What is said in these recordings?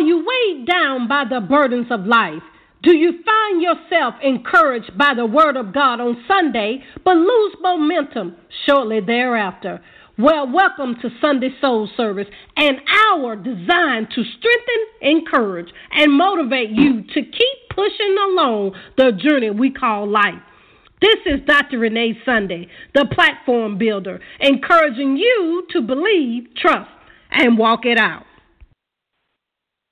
Are you weighed down by the burdens of life? Do you find yourself encouraged by the Word of God on Sunday, but lose momentum shortly thereafter? Well, welcome to Sunday Soul Service, an hour designed to strengthen, encourage, and motivate you to keep pushing along the journey we call life. This is Dr. Renee Sunday, the platform builder, encouraging you to believe, trust, and walk it out.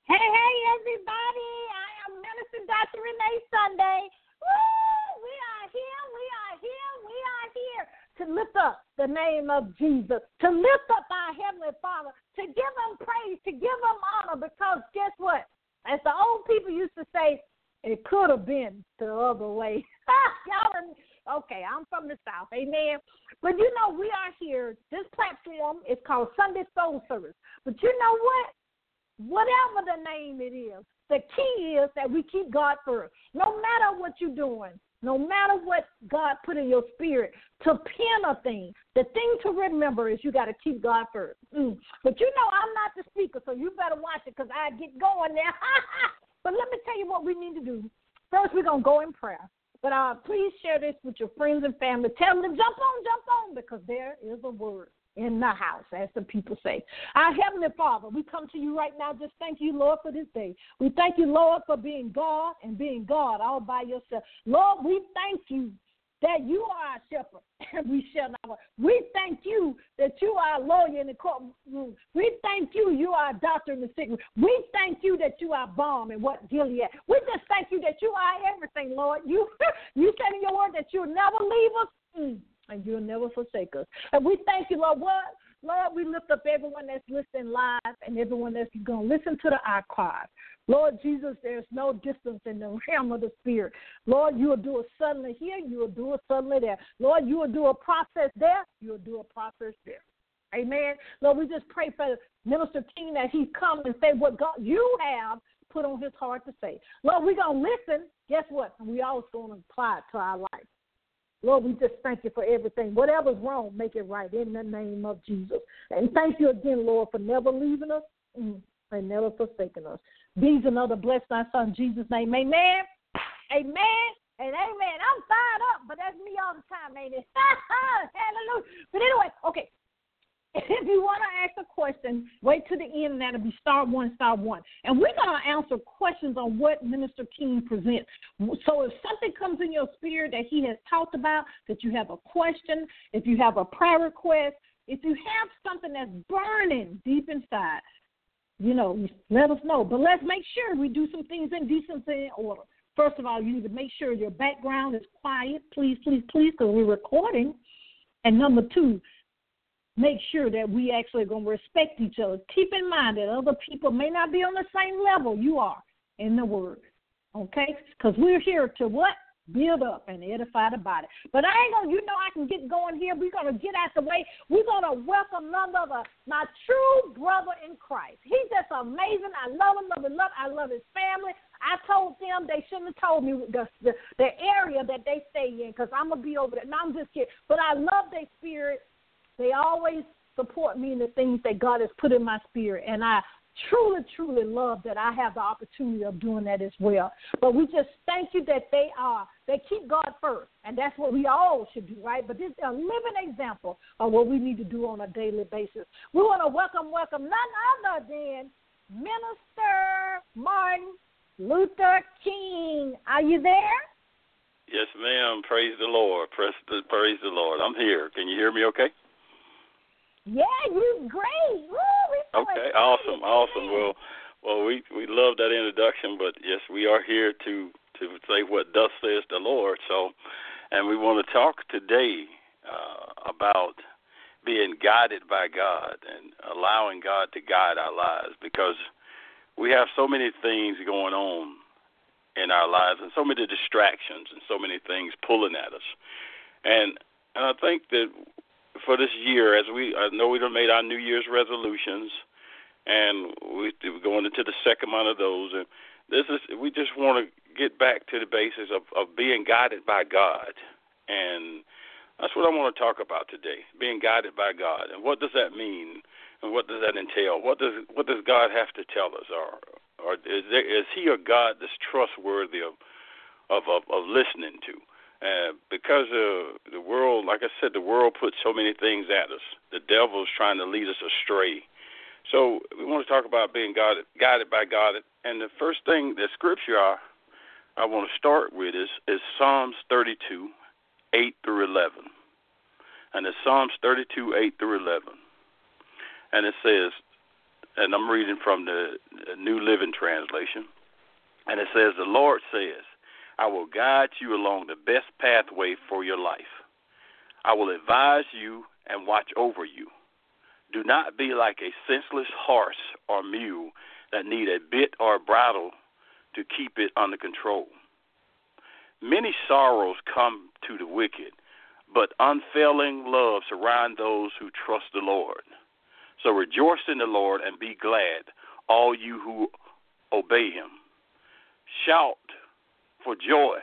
Hey, hey, everybody. I am Minister Dr. Renee Sunday. Woo! We are here, we are here, we are here to lift up the name of Jesus, to lift up our Heavenly Father, to give Him praise, to give Him honor, because guess what? As the old people used to say, it could have been the other way. Y'all, okay, I'm from the South, amen. But you know, we are here. This platform is called Sunday Soul Service. But you know what? Whatever the name it is, the key is that we keep God first. No matter what you're doing, no matter what God put in your spirit to pin a thing, the thing to remember is you got to keep God first. Mm. But you know, I'm not the speaker, so you better watch it because I get going there. but let me tell you what we need to do. First, we're going to go in prayer. But uh, please share this with your friends and family. Tell them jump on, jump on, because there is a word in the house, as the people say. Our Heavenly Father, we come to you right now. Just thank you, Lord, for this day. We thank you, Lord, for being God and being God all by yourself. Lord, we thank you that you are our shepherd and we shall not. We thank you that you are a lawyer in the courtroom. We thank you, you are a doctor in the sick room. We thank you that you are balm and what Gilead. We just thank you that you are everything, Lord. You you said in your word that you'll never leave us. Mm and you'll never forsake us. And we thank you, Lord. What? Lord, we lift up everyone that's listening live and everyone that's going to listen to the archive. Lord Jesus, there's no distance in the realm of the Spirit. Lord, you will do it suddenly here, you will do it suddenly there. Lord, you will do a process there, you will do a process there. Amen. Lord, we just pray for Minister King that he come and say what God you have put on his heart to say. Lord, we're going to listen. Guess what? We always going to apply it to our life. Lord, we just thank you for everything. Whatever's wrong, make it right in the name of Jesus. And thank you again, Lord, for never leaving us mm, and never forsaking us. These and other bless thy son, Jesus' name. Amen. Amen. And amen. I'm fired up, but that's me all the time, ain't it? Hallelujah. But anyway, okay. if you want to ask a question, wait to the end, and that'll be star one, star one. And we're going to answer questions on what Minister King presents. So if something comes in your spirit that he has talked about, that you have a question, if you have a prayer request, if you have something that's burning deep inside, you know, let us know. But let's make sure we do some things in decency and order. First of all, you need to make sure your background is quiet, please, please, please, because we're recording. And number two, make sure that we actually are going to respect each other. Keep in mind that other people may not be on the same level you are in the Word. Okay? Because we're here to what? Build up and edify the body. But I ain't gonna, you know, I can get going here. We're gonna get out the way. We're gonna welcome none other, my true brother in Christ. He's just amazing. I love him. Love him. Love. I love his family. I told them they shouldn't have told me the the, the area that they stay in because I'm gonna be over there. No, I'm just kidding. But I love their spirit they always support me in the things that God has put in my spirit. And I truly, truly love that I have the opportunity of doing that as well. But we just thank you that they are, they keep God first. And that's what we all should do, right? But this is a living example of what we need to do on a daily basis. We want to welcome, welcome none other than Minister Martin Luther King. Are you there? Yes, ma'am. Praise the Lord. Praise the, praise the Lord. I'm here. Can you hear me okay? Yeah, you're great. Woo, okay, awesome, awesome. Well, well, we we love that introduction, but yes, we are here to to say what thus says the Lord. So, and we want to talk today uh, about being guided by God and allowing God to guide our lives because we have so many things going on in our lives and so many distractions and so many things pulling at us. And and I think that for this year, as we I know we've made our New Year's resolutions, and we, we're going into the second month of those, and this is we just want to get back to the basis of, of being guided by God, and that's what I want to talk about today: being guided by God, and what does that mean, and what does that entail? What does what does God have to tell us, or or is there, is he a God that's trustworthy of of of, of listening to? Because uh, the world, like I said, the world puts so many things at us. The devil's trying to lead us astray. So we want to talk about being guided, guided by God. And the first thing, the scripture I, I want to start with is, is Psalms 32, 8 through 11. And it's Psalms 32, 8 through 11. And it says, and I'm reading from the New Living Translation, and it says, The Lord says, I will guide you along the best pathway for your life. I will advise you and watch over you. Do not be like a senseless horse or mule that need a bit or a bridle to keep it under control. Many sorrows come to the wicked, but unfailing love surround those who trust the Lord. So rejoice in the Lord and be glad, all you who obey him. Shout for joy,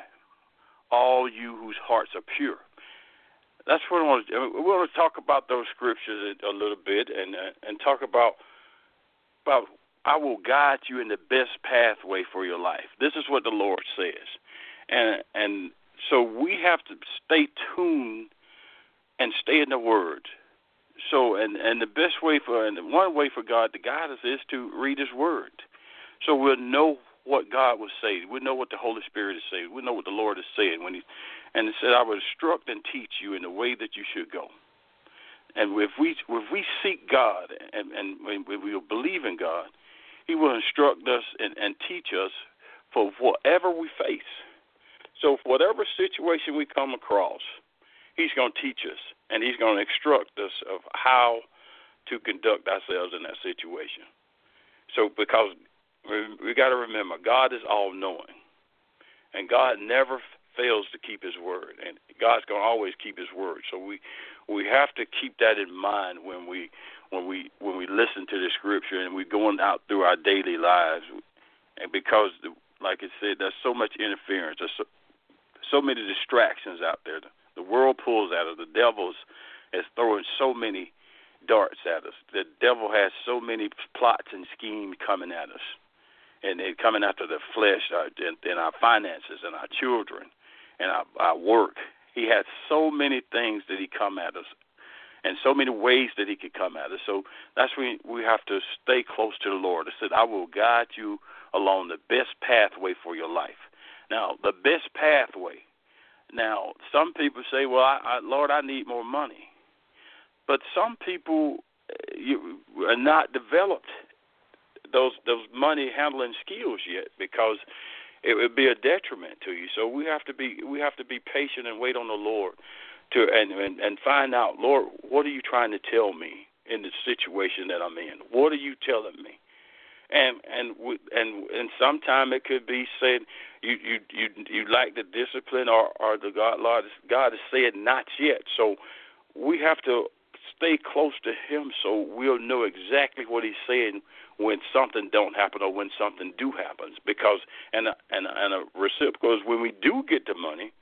all you whose hearts are pure. That's what I want to. We want to talk about those scriptures a, little bit and uh, and talk about about I will guide you in the best pathway for your life. This is what the Lord says, and and so we have to stay tuned and stay in the Word. So and and the best way for and one way for God to guide us is to read His Word, so we'll know what God was saying. We know what the Holy Spirit is saying. We know what the Lord is saying when He, and He said, "I will instruct and teach you in the way that you should go." And if we if we seek God and and we will believe in God, He will instruct us and, and teach us for whatever we face. So, whatever situation we come across, He's going to teach us and He's going to instruct us of how to conduct ourselves in that situation. So, because we, got to remember God is all knowing, and God never fails to keep His word, and God's going to always keep His word. So we we have to keep that in mind when we when we when we listen to the scripture and we're going out through our daily lives, and because the, like I said, there's so much interference, there's so, so many distractions out there. The, the world pulls at us. The devil's is throwing so many darts at us. The devil has so many plots and schemes coming at us and it coming after the flesh uh, and, our finances and our children and our, our work. He has so many things that he come at us and so many ways that he could come at us. So that's when we have to stay close to the Lord. It said, I will guide you along the best pathway for your life. Now, the best pathway. Now, some people say, well, I, I, Lord, I need more money. But some people uh, you, are not developed those those money handling skills yet because it would be a detriment to you. So we have to be we have to be patient and wait on the Lord to and and, and find out, Lord, what are you trying to tell me in the situation that I'm in? What are you telling me? And and and and sometime it could be said you you you you like the discipline or or the God Lord God has said not yet. So we have to stay close to Him so we'll know exactly what He's saying when something don't happen or when something do happens because and a, and a, and a reciprocal is when we do get the money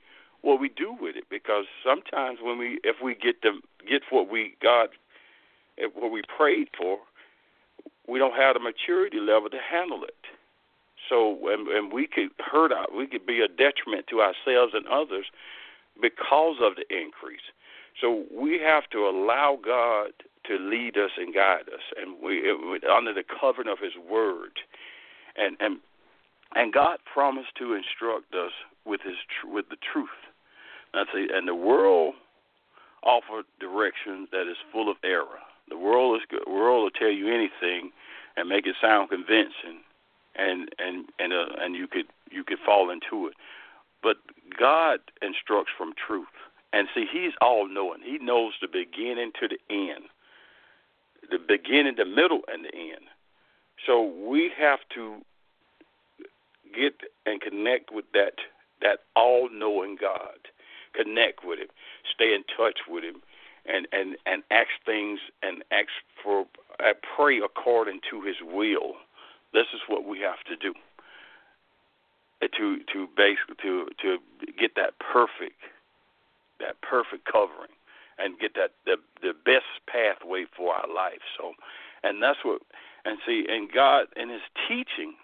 what we do with it. Because sometimes when we if we get the get what we God eh, what we prayed for we don't have the maturity level to handle it. So and, and we could hurt our we could be a detriment to ourselves and others because of the increase so we have to allow God to lead us and guide us, and we under the covering of His Word, and and and God promised to instruct us with His with the truth. That's a, and the world offer direction that is full of error. The world is the world will tell you anything and make it sound convincing, and and and uh, and you could you could fall into it. But God instructs from truth. And see, He's all knowing. He knows the beginning to the end the beginning, the middle, and the end. So we have to get and connect with that that all knowing God. Connect with him. Stay in touch with him and, and, and ask things and ask for I pray according to his will. This is what we have to do. To to basically to to get that perfect that perfect covering and get that the the best pathway for our life. So, and that's what and see, and God in His teaching,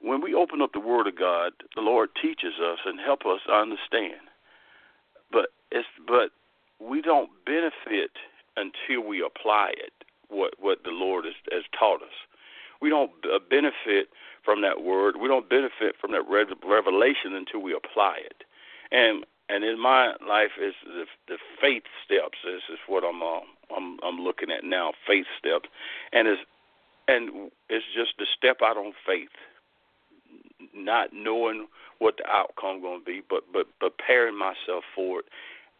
when we open up the Word of God, the Lord teaches us and help us understand. But it's but we don't benefit until we apply it. What what the Lord has, has taught us, we don't uh, benefit from that word. We don't benefit from that revelation until we apply it. And and in my life is the, the faith steps. This is what I'm uh, I'm I'm looking at now. Faith steps, and is and it's just to step out on faith, not knowing what the outcome going to be, but but preparing myself for it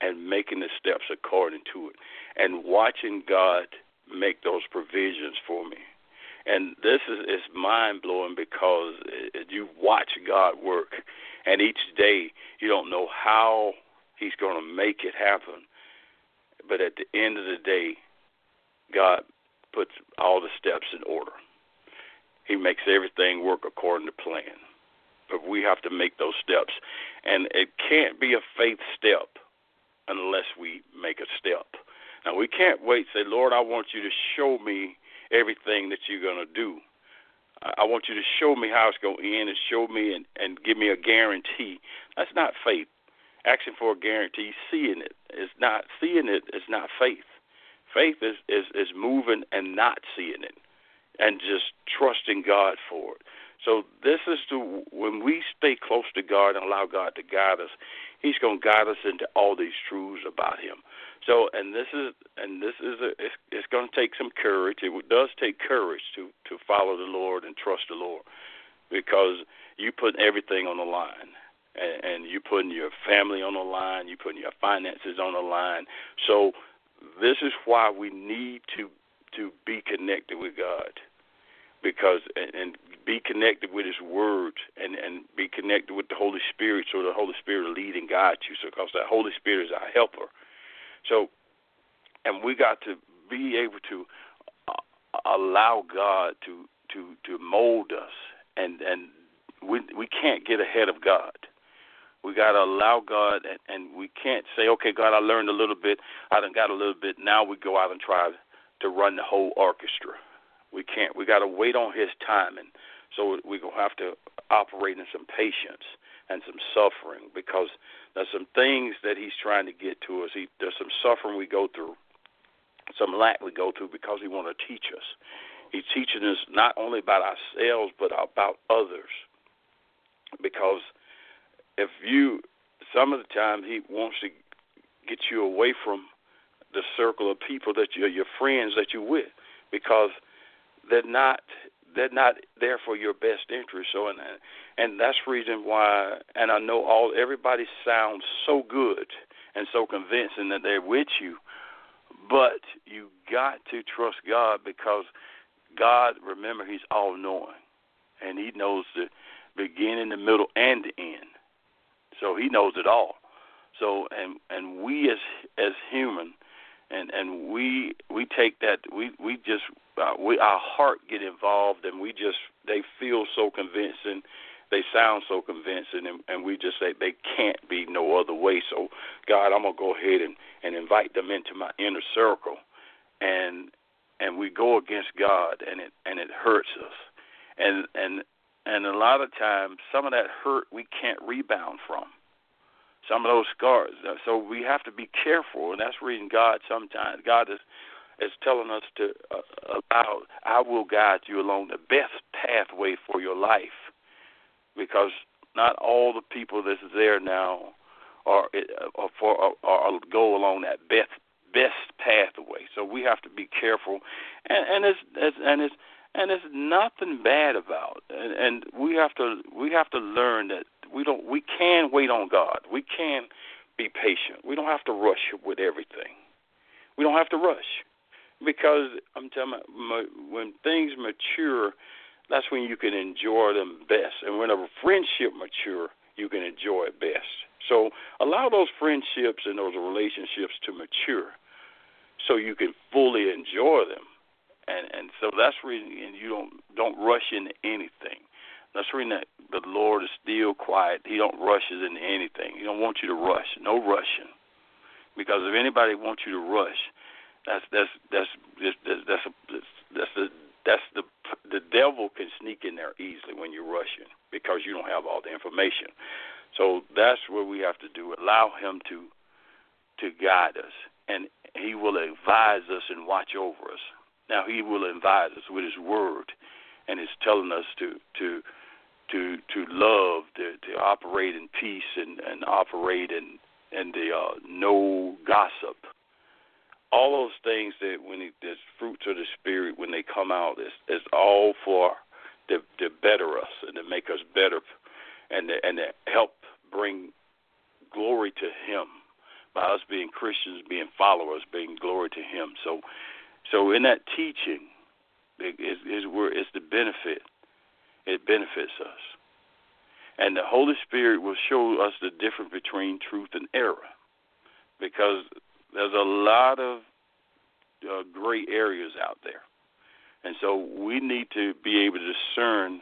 and making the steps according to it, and watching God make those provisions for me. And this is, is mind blowing because you watch God work, and each day you don't know how He's going to make it happen. But at the end of the day, God puts all the steps in order. He makes everything work according to plan. But we have to make those steps. And it can't be a faith step unless we make a step. Now, we can't wait say, Lord, I want you to show me everything that you're going to do. I want you to show me how it's going to end and show me and, and give me a guarantee. That's not faith. Asking for a guarantee, seeing it is not seeing it is not faith. Faith is, is, is moving and not seeing it and just trusting God for it. So this is the when we stay close to God and allow God to guide us, He's going to guide us into all these truths about Him. So, and this is and this is a, it's, it's going to take some courage. It does take courage to to follow the Lord and trust the Lord, because you put everything on the line, and, and you putting your family on the line, you putting your finances on the line. So this is why we need to to be connected with God because and, and be connected with His Word and and be connected with the Holy Spirit, so the Holy Spirit will lead and guide you. So because that Holy Spirit is our helper. So, and we got to be able to uh, allow God to to to mold us, and and we we can't get ahead of God. We got to allow God, and, and we can't say, okay, God, I learned a little bit, I done got a little bit. Now we go out and try to run the whole orchestra. We can't. We got to wait on His timing. So we're gonna have to operate in some patience and some suffering because there's some things that He's trying to get to us. He, there's some suffering we go through, some lack we go through because He want to teach us. He's teaching us not only about ourselves but about others. Because if you, some of the time He wants to get you away from the circle of people that you your friends that you're with because they're not they're not there for your best interest. So and and that's reason why. And I know all everybody sounds so good and so convincing that they're with you, but you got to trust God because God, remember, He's all knowing, and He knows the beginning, the middle, and the end. So He knows it all. So and and we as as human and and we we take that we we just uh, we our heart get involved and we just they feel so convincing they sound so convincing and, and we just say they can't be no other way. So god i'm going to go ahead and and invite them into my inner circle and and we go against god and it and it hurts us. And and and a lot of times some of that hurt we can't rebound from some of those scars. Uh, so we have to be careful, and that's reading God. Sometimes God is is telling us to uh, allow. I will guide you along the best pathway for your life, because not all the people that's there now are, uh, are for are, are go along that best best pathway. So we have to be careful, and, and it's, it's and it's and it's nothing bad about, and, and we have to we have to learn that we don't we can wait on God. We can be patient. We don't have to rush with everything. We don't have to rush because I'm telling you, when things mature, that's when you can enjoy them best. And when a friendship mature, you can enjoy it best. So allow those friendships and those relationships to mature, so you can fully enjoy them. And and so that's reason and you don't don't rush into anything. That's reason that the Lord is still quiet. He don't rush us into anything. He don't want you to rush. No rushing. Because if anybody wants you to rush, that's that's that's that's that's that's, a, that's the that's the the devil can sneak in there easily when you're rushing because you don't have all the information. So that's what we have to do. Allow him to to guide us, and he will advise us and watch over us. Now he will advise us with his word, and he's telling us to to to to love, to to operate in peace and and operate in in the uh, no gossip. All those things that when it, there's fruits of the spirit when they come out, is is all for to to better us and to make us better, and to, and to help bring glory to Him by us being Christians, being followers, being glory to Him. So, so in that teaching, is is where it's the benefit. It benefits us, and the Holy Spirit will show us the difference between truth and error, because there's a lot of uh, gray areas out there, and so we need to be able to discern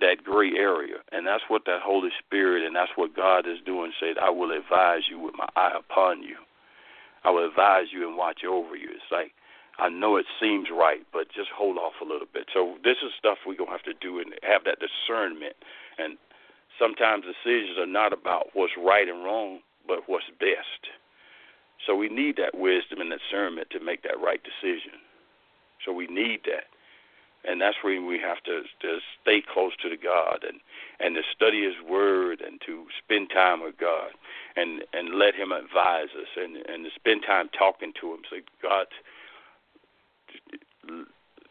that gray area, and that's what that Holy Spirit and that's what God is doing. Said, "I will advise you with my eye upon you. I will advise you and watch over you." It's like I know it seems right, but just hold off a little bit. So this is stuff we're gonna have to do and have that discernment. And sometimes decisions are not about what's right and wrong, but what's best. So we need that wisdom and discernment to make that right decision. So we need that and that's where we have to to stay close to the God and and to study His Word and to spend time with God and and let Him advise us and and to spend time talking to Him. Say, God,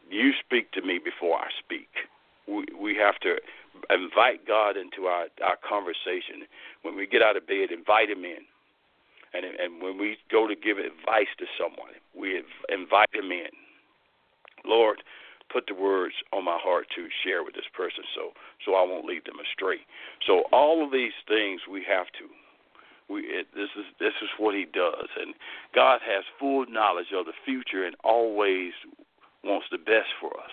you speak to me before I speak. We we have to invite God into our our conversation. When we get out of bed, invite Him in. And and when we go to give advice to someone, we invite Him in. Lord, put the words on my heart to share with this person so so I won't lead them astray. So all of these things we have to we it, this is this is what he does and God has full knowledge of the future and always wants the best for us.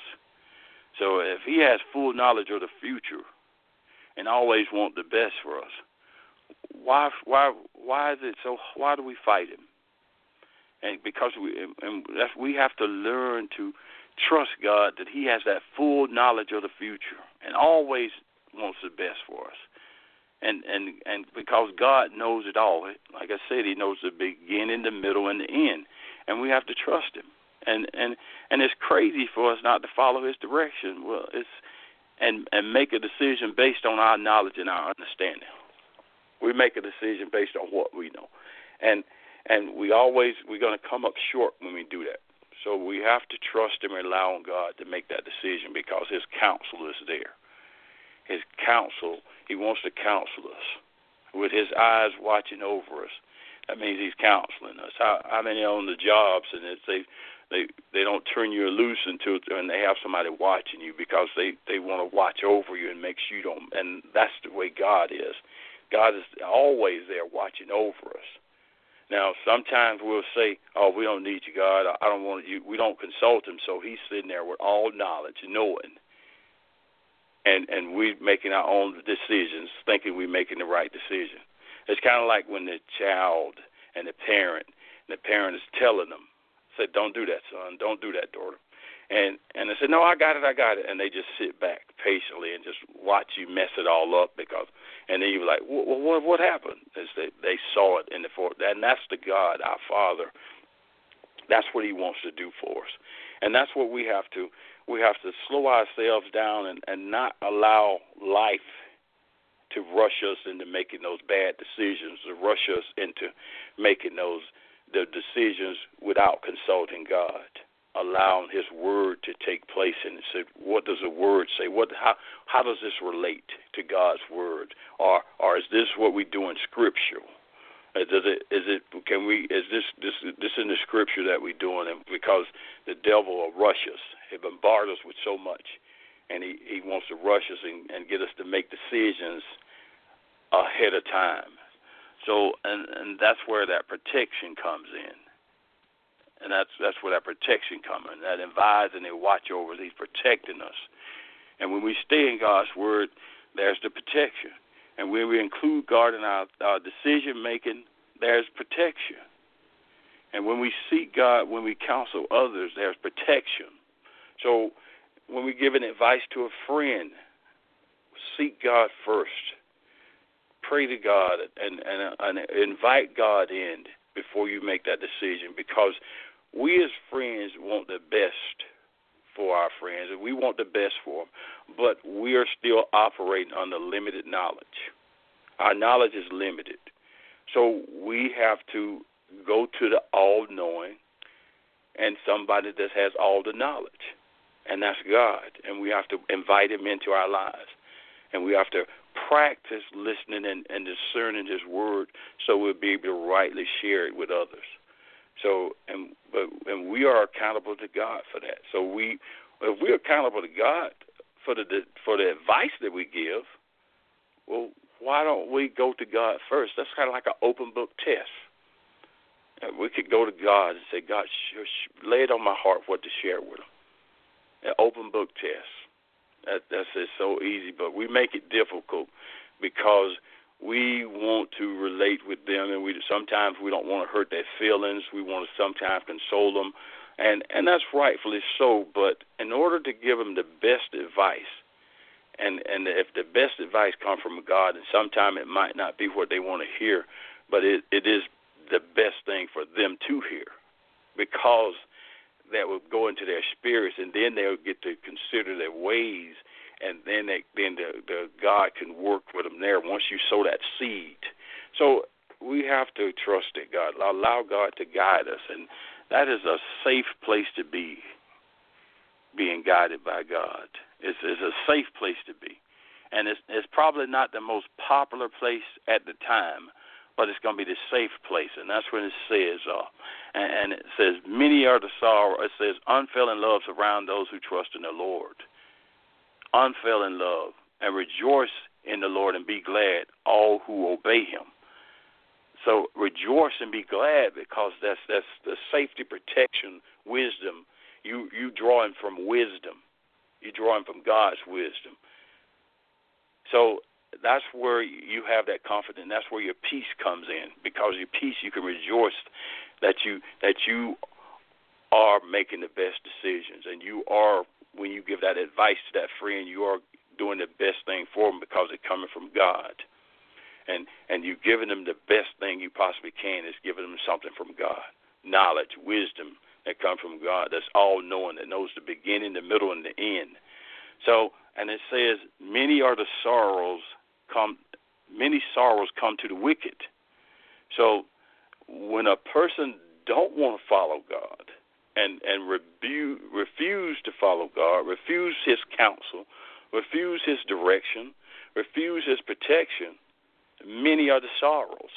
So if he has full knowledge of the future and always want the best for us, why why why is it so why do we fight him? And because we and that's we have to learn to trust God that He has that full knowledge of the future and always wants the best for us. And and and because God knows it all, like I said, He knows the beginning, the middle, and the end, and we have to trust Him. And and and it's crazy for us not to follow His direction. Well, it's and and make a decision based on our knowledge and our understanding. We make a decision based on what we know, and and we always we're going to come up short when we do that. So we have to trust Him and rely on God to make that decision because His counsel is there. His counsel, He wants to counsel us with His eyes watching over us. That means He's counseling us. How, how many on the jobs and it's they they they don't turn you loose until and they have somebody watching you because they they want to watch over you and make sure you don't. And that's the way God is. God is always there watching over us. Now, sometimes we'll say, "Oh, we don't need you, God. I don't want you." We don't consult Him, so He's sitting there with all knowledge, knowing, and and we making our own decisions, thinking we're making the right decision. It's kind of like when the child and the parent, and the parent is telling them, "said Don't do that, son. Don't do that, daughter." And and they said, "No, I got it, I got it," and they just sit back patiently and just watch you mess it all up because and then you're like, well, what what happened? Is they they saw it in the for and that's the God, our Father. That's what He wants to do for us, and that's what we have to we have to slow ourselves down and and not allow life to rush us into making those bad decisions, to rush us into making those the decisions without consulting God allowing His Word to take place and said, what does the Word say? What how how does this relate to God's Word? Or or is this what we do in Scripture? Uh, does it is it can we is this this this in the Scripture that we're doing? And because the devil will rush us, he bombards us with so much, and he he wants to rush us and, and get us to make decisions ahead of time. So and and that's where that protection comes in and that's that's where that protection comes in. That advise and they watch over. He's protecting us. And when we stay in God's word, there's the protection. And when we include God in our, our decision making, there's protection. And when we seek God, when we counsel others, there's protection. So when we're giving advice to a friend, seek God first. Pray to God and, and, and invite God in before you make that decision because we as friends want the best for our friends and we want the best for them, but we are still operating under limited knowledge. Our knowledge is limited. So we have to go to the all knowing and somebody that has all the knowledge. And that's God. And we have to invite him into our lives. And we have to practice listening and, and discerning his word so we'll be able to rightly share it with others. So and but and we are accountable to God for that. So we if we're accountable to God for the for the advice that we give, well, why don't we go to God first? That's kind of like an open book test. Uh, we could go to God and say, God, lay it on my heart what to share with them. An open book test. That, that's just so easy, but we make it difficult because we want to relate with them, and we sometimes we don't want to hurt their feelings. We want to sometimes console them, and and that's rightfully so. But in order to give them the best advice, and and if the best advice comes from God, and sometimes it might not be what they want to hear, but it it is the best thing for them to hear, because that will go into their spirits, and then they'll get to consider their ways, and then they, then the, the God can work with them there once you sow that seed. So we have to trust in God, allow God to guide us, and that is a safe place to be, being guided by God. It's, it's a safe place to be, and it's, it's probably not the most popular place at the time but it's going to be the safe place, and that's what it says. Uh, and, and it says, "Many are the sorrow." It says, "Unfailing love surround those who trust in the Lord." Unfailing love, and rejoice in the Lord, and be glad, all who obey Him. So rejoice and be glad because that's that's the safety, protection, wisdom. You you drawing from wisdom. You're drawing from God's wisdom. So that's where you have that confidence. That's where your peace comes in. Because your peace, you can rejoice that you that you are making the best decisions, and you are when you give that advice to that friend, you are doing the best thing for them because it's coming from God, and and you giving them the best thing you possibly can is giving them something from God, knowledge, wisdom that comes from God. That's all knowing that knows the beginning, the middle, and the end. So, and it says, many are the sorrows come many sorrows come to the wicked. So when a person don't want to follow God and and rebu- refuse to follow God, refuse His counsel, refuse His direction, refuse His protection, many are the sorrows.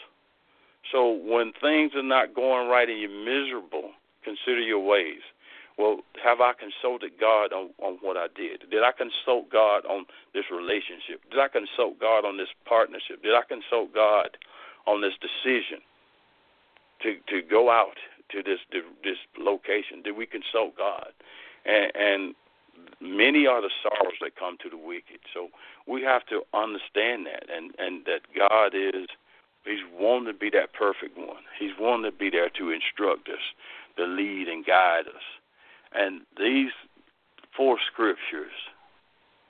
So when things are not going right and you're miserable, consider your ways. Well, have I consulted God on, on what I did? Did I consult God on this relationship? Did I consult God on this partnership? Did I consult God on this decision to to go out to this to this location? Did we consult God? And, and many are the sorrows that come to the wicked. So we have to understand that, and and that God is He's wanting to be that perfect one. He's wanting to be there to instruct us, to lead and guide us. And these four scriptures,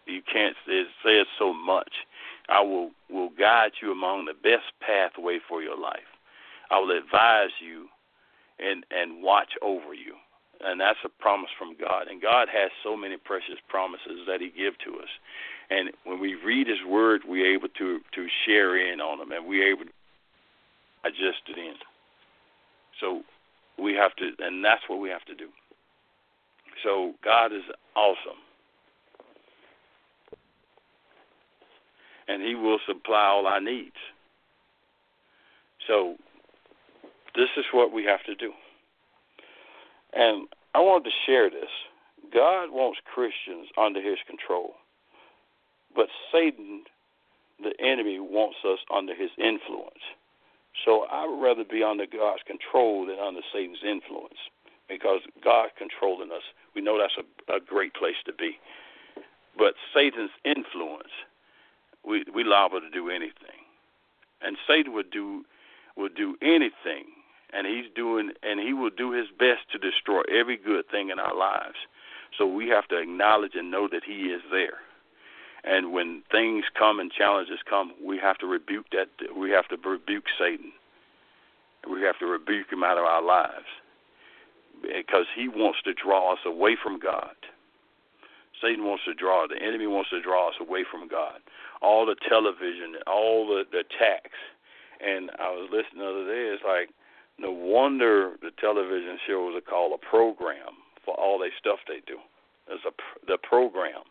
you can't it says so much. I will will guide you among the best pathway for your life. I will advise you and and watch over you. And that's a promise from God. And God has so many precious promises that He give to us. And when we read His Word, we're able to to share in on them, and we're able to adjust it in. So we have to, and that's what we have to do. So God is awesome. And He will supply all our needs. So this is what we have to do. And I wanted to share this. God wants Christians under His control, but Satan, the enemy, wants us under His influence. So I would rather be under God's control than under Satan's influence because God's controlling us, we know that's a, a great place to be. But Satan's influence, we we liable to do anything, and Satan would do would do anything, and he's doing and he will do his best to destroy every good thing in our lives. So we have to acknowledge and know that He is there. And when things come and challenges come, we have to rebuke that. We have to rebuke Satan. We have to rebuke him out of our lives because he wants to draw us away from God. Satan wants to draw, the enemy wants to draw us away from God. All the television, all the, the attacks. And I was listening the other day, it's like, no wonder the television shows are called a program for all the stuff they do. There's a the program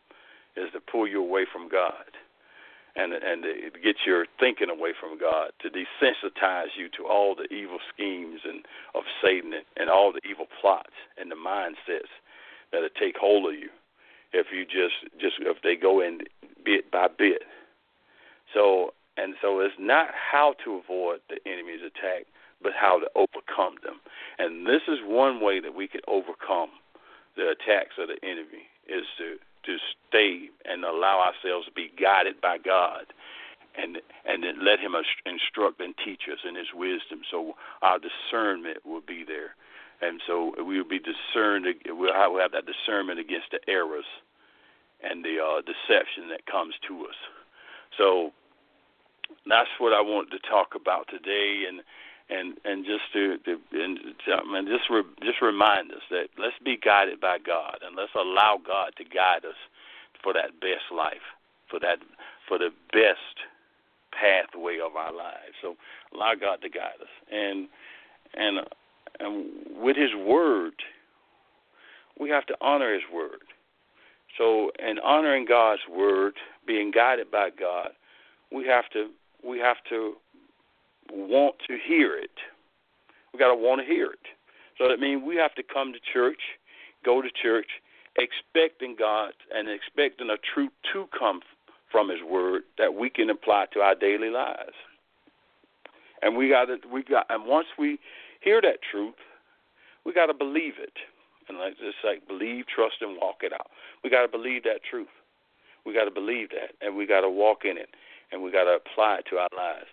is to pull you away from God and and to get your thinking away from God, to desensitize you to all the evil schemes and of Satan and, and all the evil plots and the mindsets that take hold of you if you just just if they go in bit by bit. So and so it's not how to avoid the enemy's attack, but how to overcome them. And this is one way that we can overcome the attacks of the enemy is to to stay and allow ourselves to be guided by God and and then let him instruct and teach us in his wisdom. So our discernment will be there. And so we will be discerned we'll have, we'll have that discernment against the errors and the uh, deception that comes to us. So that's what I want to talk about today. And and and just to, to and, and just re, just remind us that let's be guided by God and let's allow God to guide us for that best life, for that for the best pathway of our lives. So allow God to guide us and and and with His Word, we have to honor His Word. So in honoring God's Word, being guided by God, we have to we have to want to hear it. We got to want to hear it. So that means we have to come to church, go to church, expecting God and expecting a truth to come from His Word that we can apply to our daily lives. And we got to, we got, and once we hear that truth, we got to believe it. And like just like believe, trust, and walk it out. We got to believe that truth. We got to believe that, and we got to walk in it, and we got to apply it to our lives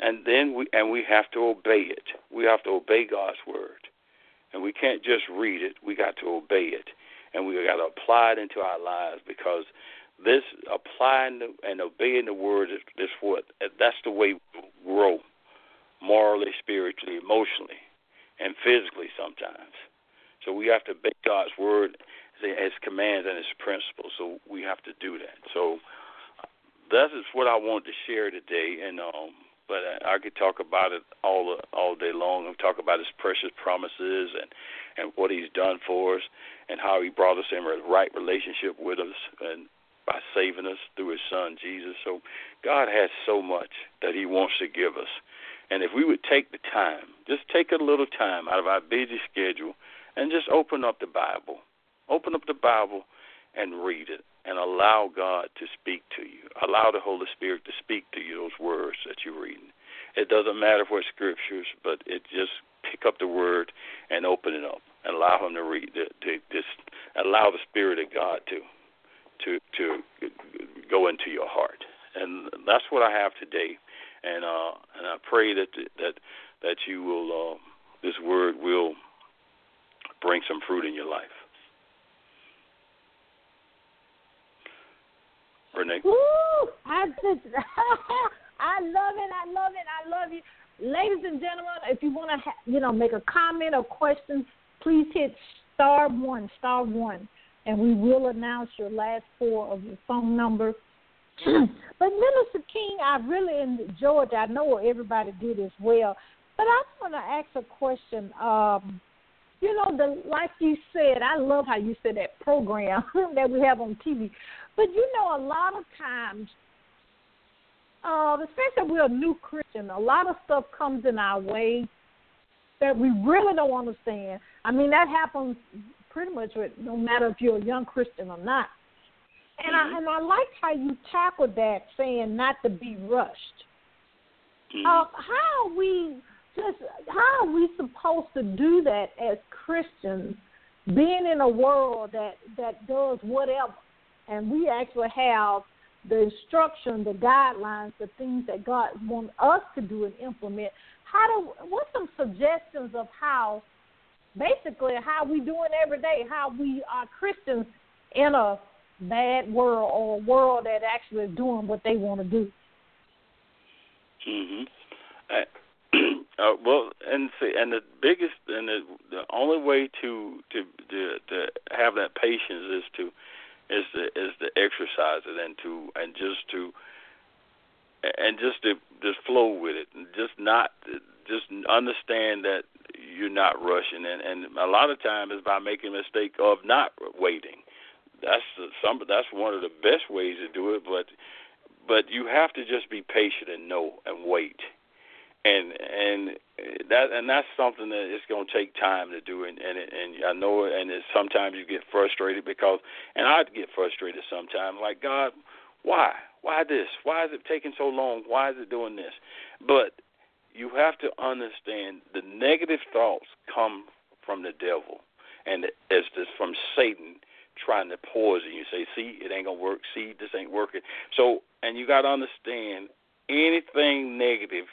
and then we and we have to obey it. We have to obey God's word, and we can't just read it. We got to obey it, and we got to apply it into our lives because this applying and obeying the word is, is what that's the way we grow morally, spiritually, emotionally, and physically sometimes. So we have to obey God's word, His commands and His principles. So we have to do that. So that is what I wanted to share today, and um, but I, I could talk about it all all day long. and talk about His precious promises and and what He's done for us, and how He brought us in a right relationship with us, and by saving us through His Son Jesus. So God has so much that He wants to give us, and if we would take the time, just take a little time out of our busy schedule, and just open up the Bible, open up the Bible, and read it and allow God to speak to you. Allow the Holy Spirit to speak to you those words that you're reading. It doesn't matter what scriptures, but it just pick up the word and open it up and allow him to read to, to just allow the spirit of God to to to go into your heart. And that's what I have today. And uh and I pray that that that you will uh, this word will bring some fruit in your life. Renee? Woo! I just, I love it. I love it. I love you, ladies and gentlemen. If you want to, ha- you know, make a comment or question, please hit star one, star one, and we will announce your last four of your phone number. but Minister King, I really enjoyed. I know everybody did as well. But I want to ask a question. Um, you know, the like you said, I love how you said that program that we have on TV. But you know, a lot of times, uh, especially we're a new Christian, a lot of stuff comes in our way that we really don't understand. I mean, that happens pretty much with no matter if you're a young Christian or not. And mm-hmm. I and I like how you tackled that, saying not to be rushed. Mm-hmm. Uh, how are we just how are we supposed to do that as Christians, being in a world that that does whatever? And we actually have the instruction, the guidelines, the things that God wants us to do and implement. How do what's some suggestions of how basically how we doing every day, how we are Christians in a bad world or a world that actually is doing what they want to do. Mhm. Uh, well, and see, and the biggest and the the only way to to to, to have that patience is to is to is to exercise it and to and just to and just to just flow with it. And just not just understand that you're not rushing. And and a lot of times is by making a mistake of not waiting. That's some that's one of the best ways to do it but but you have to just be patient and know and wait and and that and that's something that it's going to take time to do and and and I know and it's, sometimes you get frustrated because and I get frustrated sometimes like God why? Why this? Why is it taking so long? Why is it doing this? But you have to understand the negative thoughts come from the devil and it's just from Satan trying to poison you say see it ain't gonna work. See this ain't working. So and you got to understand anything negative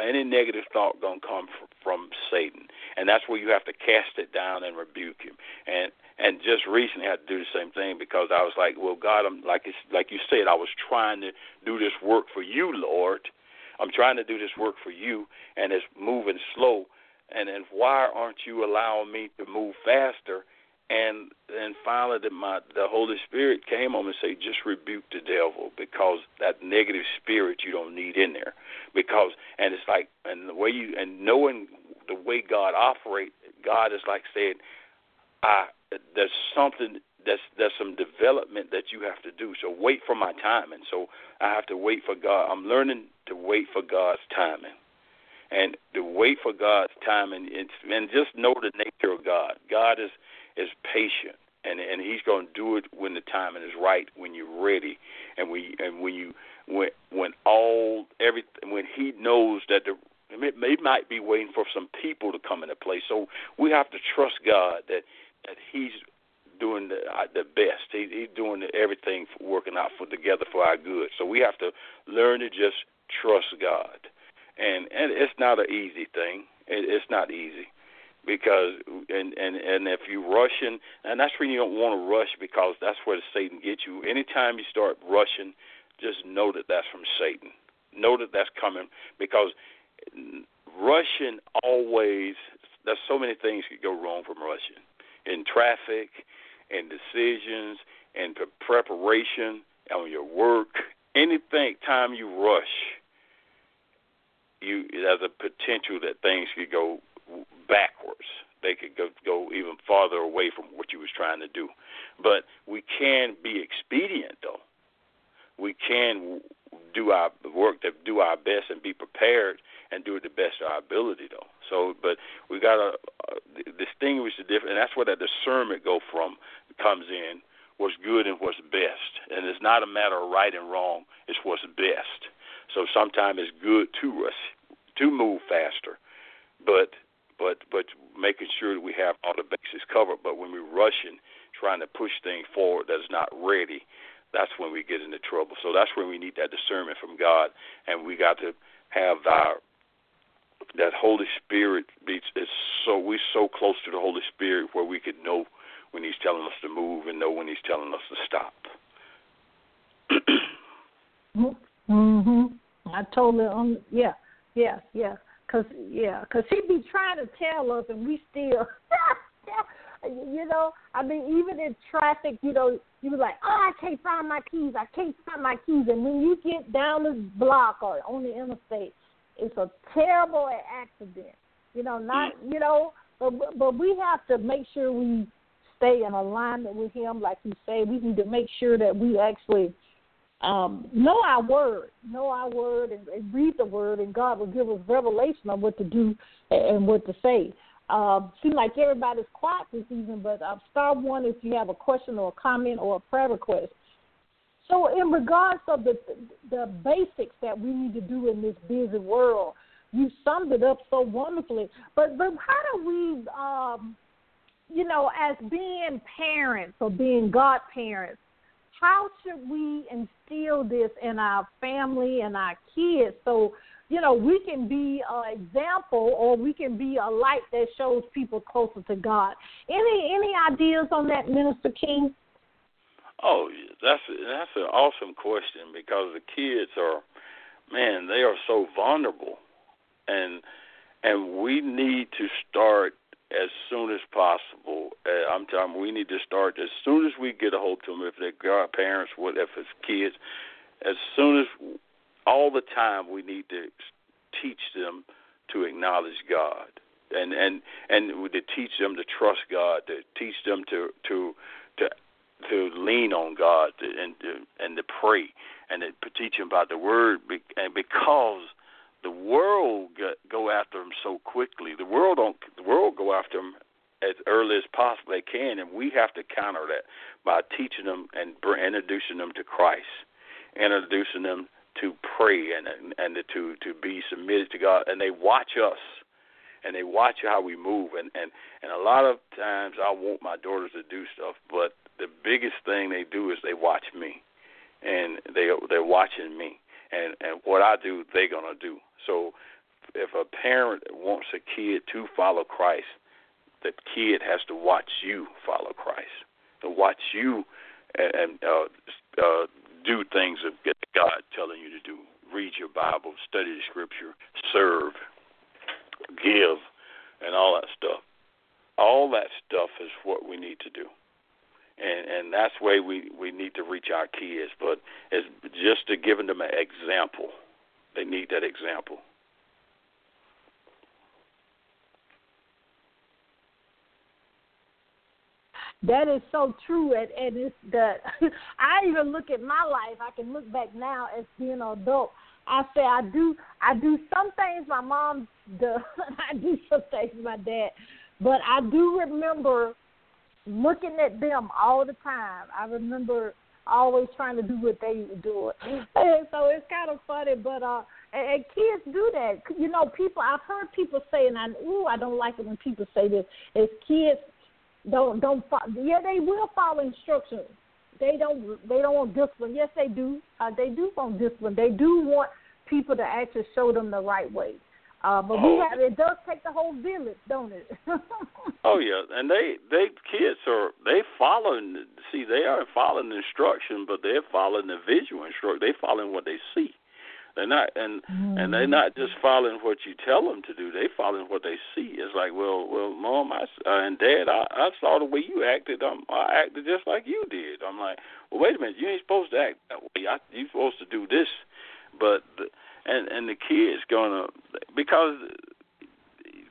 any negative thought gonna come from, from Satan, and that's where you have to cast it down and rebuke him. And and just recently I had to do the same thing because I was like, well, God, I'm like it's, like you said, I was trying to do this work for you, Lord. I'm trying to do this work for you, and it's moving slow. And and why aren't you allowing me to move faster? And then finally the, my the Holy Spirit came on me and said, just rebuke the devil because that negative spirit you don't need in there. Because and it's like and the way you and knowing the way God operates, God is like saying, I there's something there's there's some development that you have to do. So wait for my timing. So I have to wait for God. I'm learning to wait for God's timing. And to wait for God's timing and, and just know the nature of God. God is is patient, and and He's going to do it when the timing is right, when you're ready, and when and when you when when all every when He knows that the it might be waiting for some people to come into place. So we have to trust God that that He's doing the uh, the best. He, he's doing everything working out for together for our good. So we have to learn to just trust God, and and it's not an easy thing. It, it's not easy because and and and if you rushing and that's when you don't want to rush because that's where Satan gets you. Anytime you start rushing, just know that that's from Satan. Know that that's coming because rushing always. There's so many things could go wrong from rushing in traffic, in decisions, in preparation on your work. Anything time you rush, you there's a potential that things could go backwards. They could go go even farther away from what you was trying to do. But we can be expedient though. We can do our work to do our best and be prepared and do it the best of our ability though. So, but we got to uh, distinguish the difference, and that's where that discernment go from comes in. What's good and what's best, and it's not a matter of right and wrong. It's what's best. So sometimes it's good to rush, to move faster, but but but making sure that we have all the bases covered. But when we're rushing, trying to push things forward that's not ready, that's when we get into trouble. So that's when we need that discernment from God, and we got to have our that Holy Spirit beats is so we're so close to the Holy Spirit where we could know when He's telling us to move and know when He's telling us to stop. mhm. I totally um yeah yeah yeah Cause yeah, cause he be trying to tell us, and we still, you know. I mean, even in traffic, you know, you be like, oh, I can't find my keys. I can't find my keys. And when you get down the block or on the interstate, it's a terrible accident. You know, not mm. you know, but but we have to make sure we stay in alignment with him, like you say. We need to make sure that we actually um, know our word, know our word, and, and read the word, and God will give us revelation on what to do and what to say. Uh, seems like everybody's quiet this evening, but uh, star one if you have a question or a comment or a prayer request. So, in regards of the the basics that we need to do in this busy world, you summed it up so wonderfully. But but how do we, um, you know, as being parents or being godparents, how should we instill this in our family and our kids so you know we can be an example or we can be a light that shows people closer to God. Any any ideas on that, Minister King? Oh, that's that's an awesome question because the kids are, man, they are so vulnerable, and and we need to start as soon as possible. Uh, I'm telling we need to start as soon as we get a hold to them. If they're parents, what if it's kids, as soon as all the time we need to teach them to acknowledge God and and and to teach them to trust God, to teach them to to to to lean on God and to, and to pray and to teach them about the Word, and because the world go after them so quickly, the world don't the world go after them as early as possible they can, and we have to counter that by teaching them and introducing them to Christ, introducing them to pray and and to to be submitted to God, and they watch us and they watch how we move and and and a lot of times I want my daughters to do stuff, but the biggest thing they do is they watch me, and they they're watching me, and and what I do they're gonna do. So if a parent wants a kid to follow Christ, the kid has to watch you follow Christ, to watch you and uh, uh, do things that God telling you to do. Read your Bible, study the Scripture, serve, give, and all that stuff. All that stuff is what we need to do, and and that's way we we need to reach our kids. But it's just to giving them an example. They need that example. That is so true, and, and it's the. I even look at my life. I can look back now as being an adult. I say I do. I do some things my mom does. I do some things my dad, but I do remember looking at them all the time. I remember always trying to do what they doing, and so it's kind of funny. But uh, and, kids do that. You know, people. I've heard people say, and I ooh, I don't like it when people say this. As kids don't don't yeah they will follow instructions they don't they don't want discipline yes they do uh, they do want discipline they do want people to actually show them the right way uh, but oh. we have it does take the whole village don't it oh yeah and they they kids are they following see they are following instruction but they're following the visual instruction they following what they see they're not, and mm-hmm. and they're not just following what you tell them to do. They following what they see. It's like, well, well, mom, I uh, and dad, I, I saw the way you acted. Um, I acted just like you did. I'm like, well, wait a minute, you ain't supposed to act that way. I, you're supposed to do this, but the, and and the kids gonna because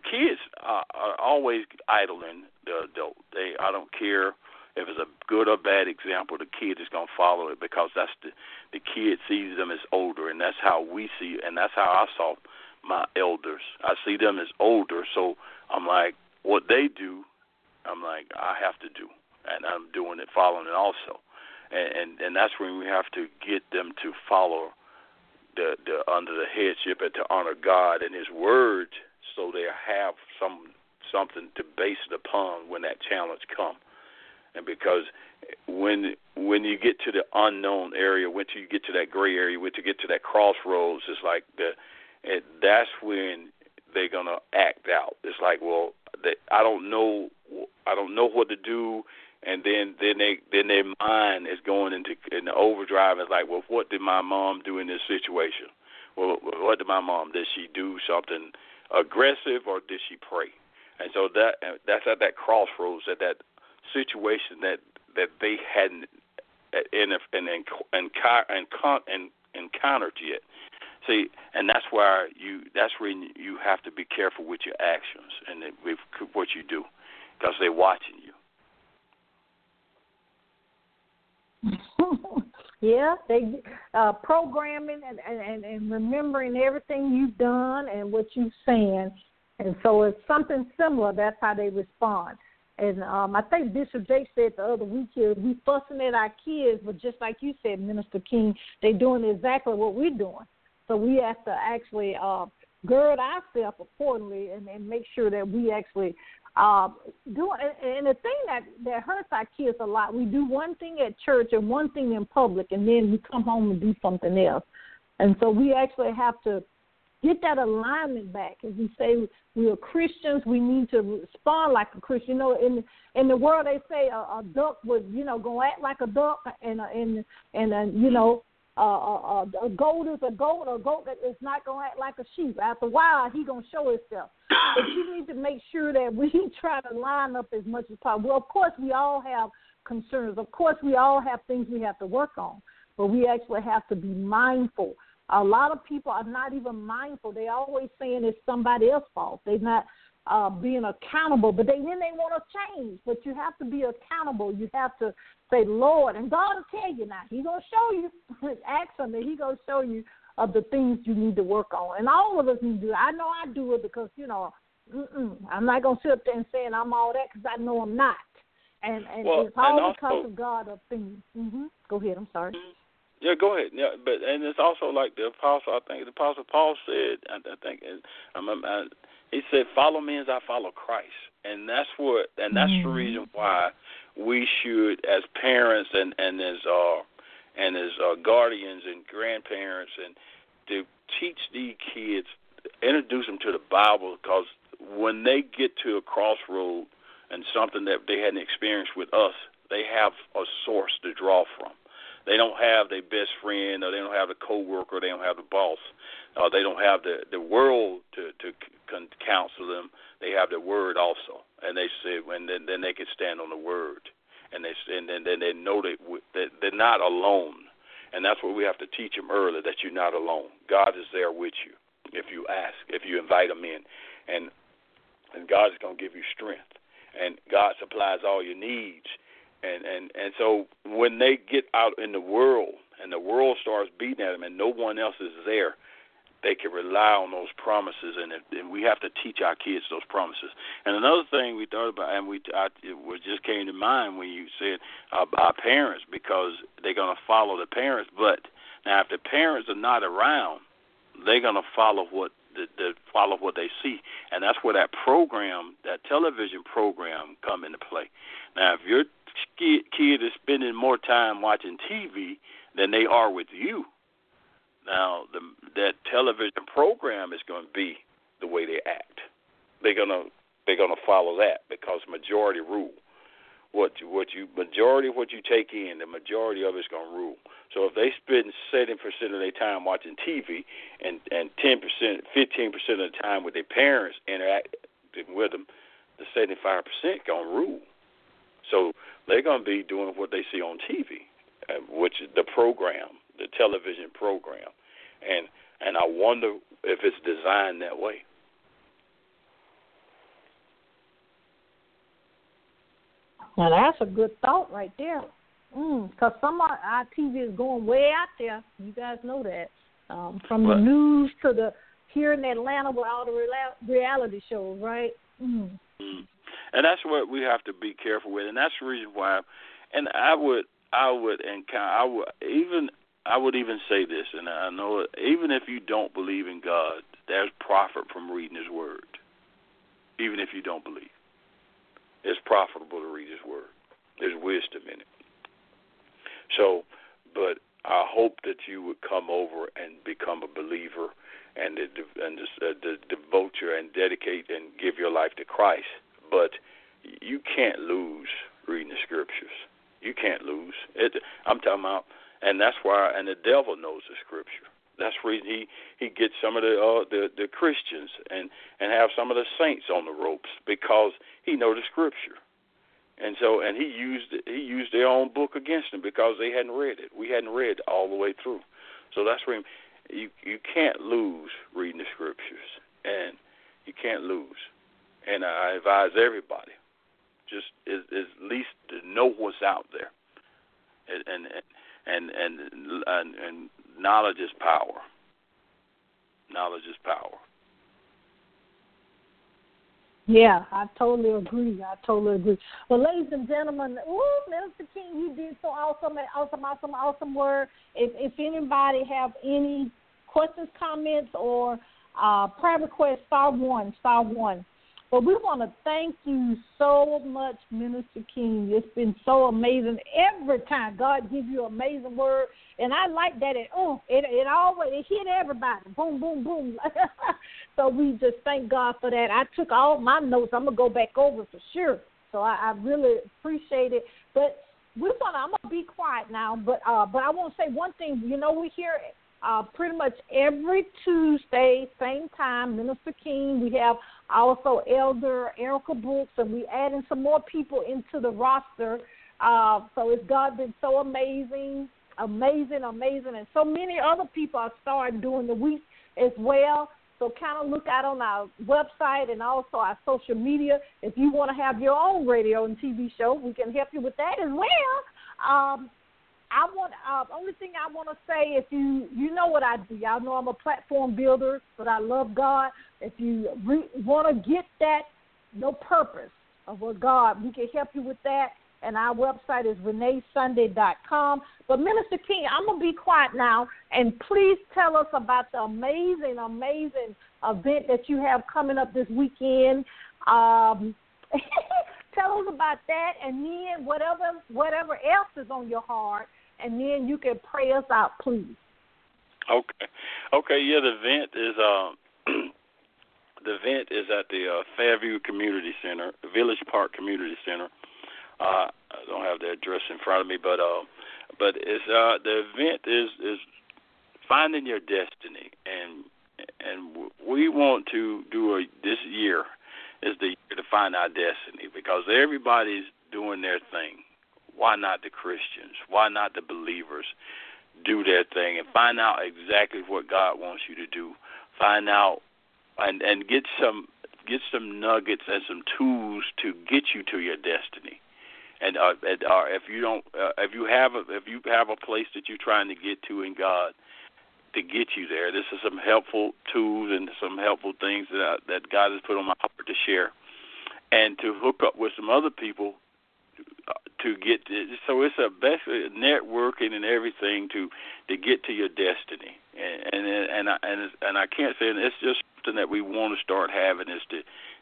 kids are, are always idling the adult. They, I don't care if it's a good or bad example, the kid is gonna follow it because that's the the kid sees them as older, and that's how we see, and that's how I saw my elders. I see them as older, so I'm like, what they do, I'm like, I have to do, and I'm doing it, following it also, and and, and that's when we have to get them to follow the the under the headship and to honor God and His word, so they have some something to base it upon when that challenge comes and because when when you get to the unknown area, when you get to that gray area, when you get to that crossroads, it's like the and that's when they're gonna act out. It's like, well, they, I don't know, I don't know what to do, and then then they then their mind is going into in the overdrive. It's like, well, what did my mom do in this situation? Well, what did my mom? Did she do something aggressive or did she pray? And so that that's at that crossroads, at that situation that that they hadn't in in, in, in, encountered yet. See, and that's why you that's when you have to be careful with your actions and with what you do, because they're watching you. Yeah, they uh, programming and, and and remembering everything you've done and what you've saying, and so it's something similar. That's how they respond. And um, I think Bishop Jake said the other week here, we fussing at our kids, but just like you said, Minister King, they doing exactly what we're doing. So we have to actually uh, gird ourselves accordingly and, and make sure that we actually uh, do. And, and the thing that that hurts our kids a lot, we do one thing at church and one thing in public, and then we come home and do something else. And so we actually have to get that alignment back. As we say, we are Christians. We need to respond like a Christian. You know, in in the world, they say a, a duck would, you know, go act like a duck, and and and uh, you know, uh, a goat is a goat. A goat that is not going to act like a sheep. After a while, he going to show himself. But you need to make sure that we try to line up as much as possible. Well, of course, we all have concerns. Of course, we all have things we have to work on. But we actually have to be mindful. A lot of people are not even mindful. They always saying it's somebody else's fault. They're not uh, being accountable, but they then they want to change. But you have to be accountable. You have to say, Lord, and God will tell you now. He's gonna show you. Ask him, and He's gonna show you of the things you need to work on. And all of us need to do. It. I know I do it because you know Mm-mm. I'm not gonna sit up there and saying I'm all that because I know I'm not. And and well, it's all also, because of God of things. Mm-hmm. Go ahead. I'm sorry. Yeah, go ahead. Yeah, but and it's also like the apostle. I think the apostle Paul said. I, I think I'm, I'm, I, he said, "Follow me as I follow Christ," and that's what, and that's mm-hmm. the reason why we should, as parents and and as uh and as uh, guardians and grandparents, and to teach these kids, introduce them to the Bible, because when they get to a crossroad and something that they hadn't experienced with us, they have a source to draw from. They don't have their best friend, or they don't have the coworker, they don't have the boss, uh, they don't have the the world to to c- counsel them. They have the word also, and they say when then then they can stand on the word, and they and then then they know that, that they're not alone, and that's what we have to teach them early that you're not alone. God is there with you if you ask, if you invite Him in, and and God is going to give you strength, and God supplies all your needs and and and so when they get out in the world and the world starts beating at them and no one else is there they can rely on those promises. And, and we have to teach our kids those promises. And another thing we thought about and we I, it just came to mind when you said uh, our parents because they're going to follow the parents. But now if the parents are not around they're going to follow what the follow what they see, and that's where that program, that television program, come into play. Now, if you're kid is spending more time watching TV than they are with you. Now, the, that television program is going to be the way they act. They're gonna they're gonna follow that because majority rule. What you, what you majority of what you take in, the majority of it's gonna rule. So if they spend seventy percent of their time watching TV and and ten percent, fifteen percent of the time with their parents interacting with them, the seventy five percent gonna rule. So they're going to be doing what they see on TV, uh, which is the program, the television program, and and I wonder if it's designed that way. Now that's a good thought right there. Because mm, some of our TV is going way out there. You guys know that. Um, from the news to the here in Atlanta with all the reality shows, right? Mm. Mm and that's what we have to be careful with, and that's the reason why. And I would, I would, and I would even, I would even say this, and I know even if you don't believe in God, there's profit from reading His Word. Even if you don't believe, it's profitable to read His Word. There's wisdom in it. So, but I hope that you would come over and become a believer and and to, uh, to devote your and dedicate and give your life to Christ but you can't lose reading the scriptures. You can't lose. It, I'm talking about, and that's why. And the devil knows the scripture. That's reason he he gets some of the uh, the the Christians and and have some of the saints on the ropes because he know the scripture. And so, and he used he used their own book against them because they hadn't read it. We hadn't read all the way through. So that's where you you can't lose reading the scriptures, and you can't lose and I advise everybody just is, is at least to know what's out there, and and and and and, and knowledge is power. Knowledge is power. Yeah, I totally agree. I totally agree. Well, ladies and gentlemen, ooh, Minister King, you did so awesome, awesome, awesome, awesome work. If if anybody have any questions, comments, or uh, prayer requests, star one, star one. But we want to thank you so much, Minister King. It's been so amazing. Every time God gives you amazing word, and I like that. It oh, it it always it hit everybody. Boom, boom, boom. so we just thank God for that. I took all my notes. I'm gonna go back over for sure. So I, I really appreciate it. But we're gonna I'm gonna be quiet now. But uh, but I want to say one thing. You know, we hear uh, pretty much every Tuesday, same time, Minister King. We have also Elder Erica Brooks, and we adding some more people into the roster. Uh, so it's God been so amazing, amazing, amazing, and so many other people are starting during the week as well. So kind of look out on our website and also our social media. If you want to have your own radio and TV show, we can help you with that as well. Um, I want uh, only thing I want to say if you you know what I do. Y'all know I'm a platform builder but I love God. If you re- want to get that no purpose of what God we can help you with that. And our website is reneesunday.com but Minister King I'm gonna be quiet now and please tell us about the amazing amazing event that you have coming up this weekend. Um, tell us about that and then whatever whatever else is on your heart and then you can pray us out, please. Okay. Okay. Yeah, the event is uh, the event is at the uh, Fairview Community Center, Village Park Community Center. Uh, I don't have the address in front of me, but uh, but it's uh, the event is is finding your destiny, and and we want to do a this year is the year to find our destiny because everybody's doing their thing why not the Christians? Why not the believers do their thing and find out exactly what God wants you to do? Find out and and get some get some nuggets and some tools to get you to your destiny. And, uh, and uh, if you don't, uh, if you have a, if you have a place that you're trying to get to in God, to get you there, this is some helpful tools and some helpful things that I, that God has put on my heart to share, and to hook up with some other people to get to, so it's a best networking and everything to to get to your destiny. And and and I, and and I can't say and it's just something that we want to start having is to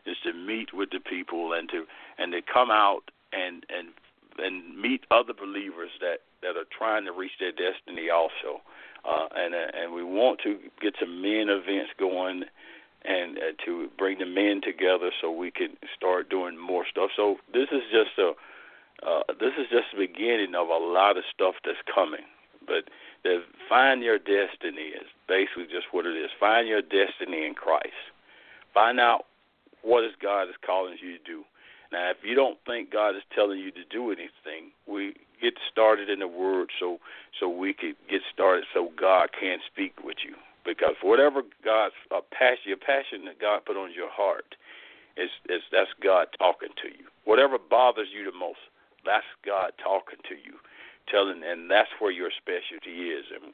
is to meet with the people and to and to come out and and and meet other believers that that are trying to reach their destiny also. Uh and uh, and we want to get some men events going and uh, to bring the men together so we can start doing more stuff. So this is just a uh, this is just the beginning of a lot of stuff that's coming. But find your destiny is basically just what it is. Find your destiny in Christ. Find out what is God is calling you to do. Now, if you don't think God is telling you to do anything, we get started in the Word so so we could get started so God can speak with you. Because whatever God's uh, passion, your passion that God put on your heart, is is that's God talking to you. Whatever bothers you the most, that's God talking to you, telling, and that's where your specialty is. And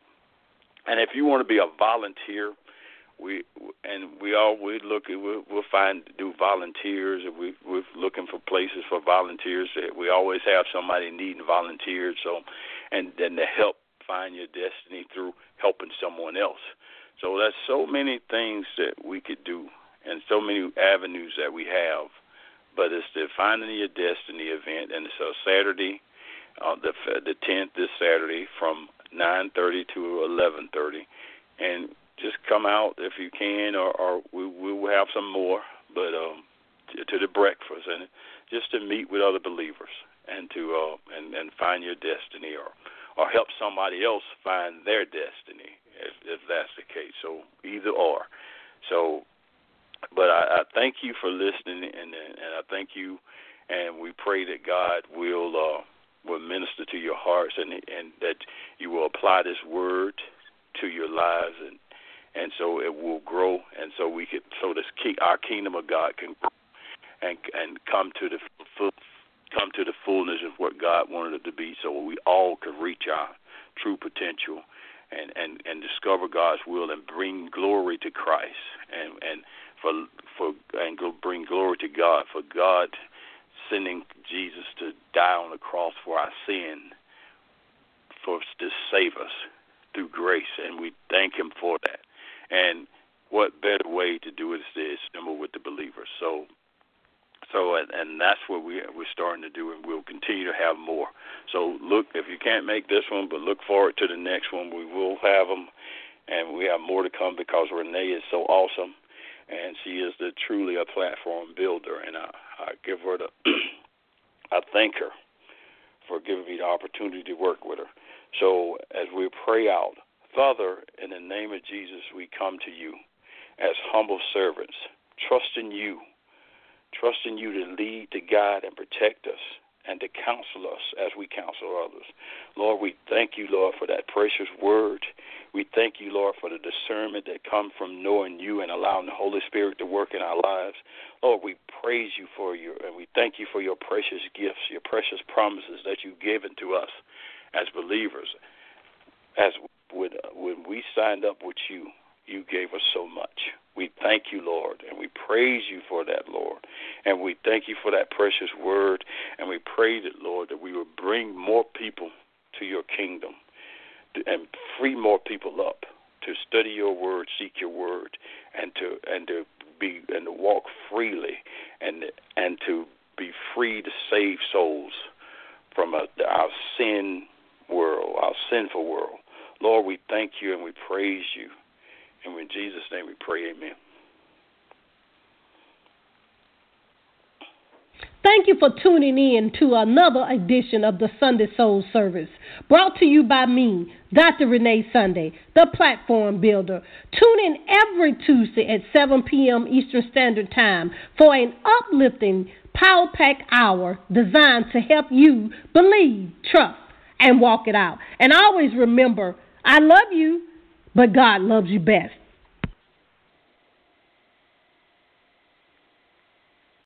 and if you want to be a volunteer, we and we all we look we'll, we'll find do volunteers. We we're looking for places for volunteers. We always have somebody needing volunteers. So, and then to help find your destiny through helping someone else. So there's so many things that we could do, and so many avenues that we have but it's the Finding Your Destiny event, and a Saturday, uh, the the 10th this Saturday from 9:30 to 11:30, and just come out if you can, or, or we we will have some more, but um, to, to the breakfast and just to meet with other believers and to uh, and and find your destiny, or or help somebody else find their destiny, if if that's the case. So either or. So but I, I thank you for listening, and and I thank you, and we pray that God will uh, will minister to your hearts, and and that you will apply this word to your lives, and and so it will grow, and so we could so this key, our kingdom of God can grow and and come to the full, come to the fullness of what God wanted it to be, so we all can reach our true potential and and and discover God's will and bring glory to Christ and and for for and go bring glory to God for God sending Jesus to die on the cross for our sin for to save us through grace and we thank him for that. And what better way to do it is to assemble with the believers. So so and, and that's what we we're starting to do and we'll continue to have more. So look, if you can't make this one, but look forward to the next one. We will have them, and we have more to come because Renee is so awesome, and she is the truly a platform builder. And I, I give her the, I thank her for giving me the opportunity to work with her. So as we pray out, Father, in the name of Jesus, we come to you as humble servants, trusting you, trusting you to lead, to guide, and protect us and to counsel us as we counsel others. Lord, we thank you, Lord, for that precious word. We thank you, Lord, for the discernment that comes from knowing you and allowing the Holy Spirit to work in our lives. Lord, we praise you for your and we thank you for your precious gifts, your precious promises that you've given to us as believers. As when we signed up with you, you gave us so much. We thank you, Lord, and we praise you for that, Lord. And we thank you for that precious word. And we pray that, Lord, that we will bring more people to your kingdom and free more people up to study your word, seek your word, and to and to be and to walk freely and and to be free to save souls from uh, a, our sin world, our sinful world. Lord, we thank you and we praise you. And in Jesus' name we pray, amen. Thank you for tuning in to another edition of the Sunday Soul Service, brought to you by me, Dr. Renee Sunday, the platform builder. Tune in every Tuesday at 7 p.m. Eastern Standard Time for an uplifting power pack hour designed to help you believe, trust, and walk it out. And always remember, I love you but God loves you best.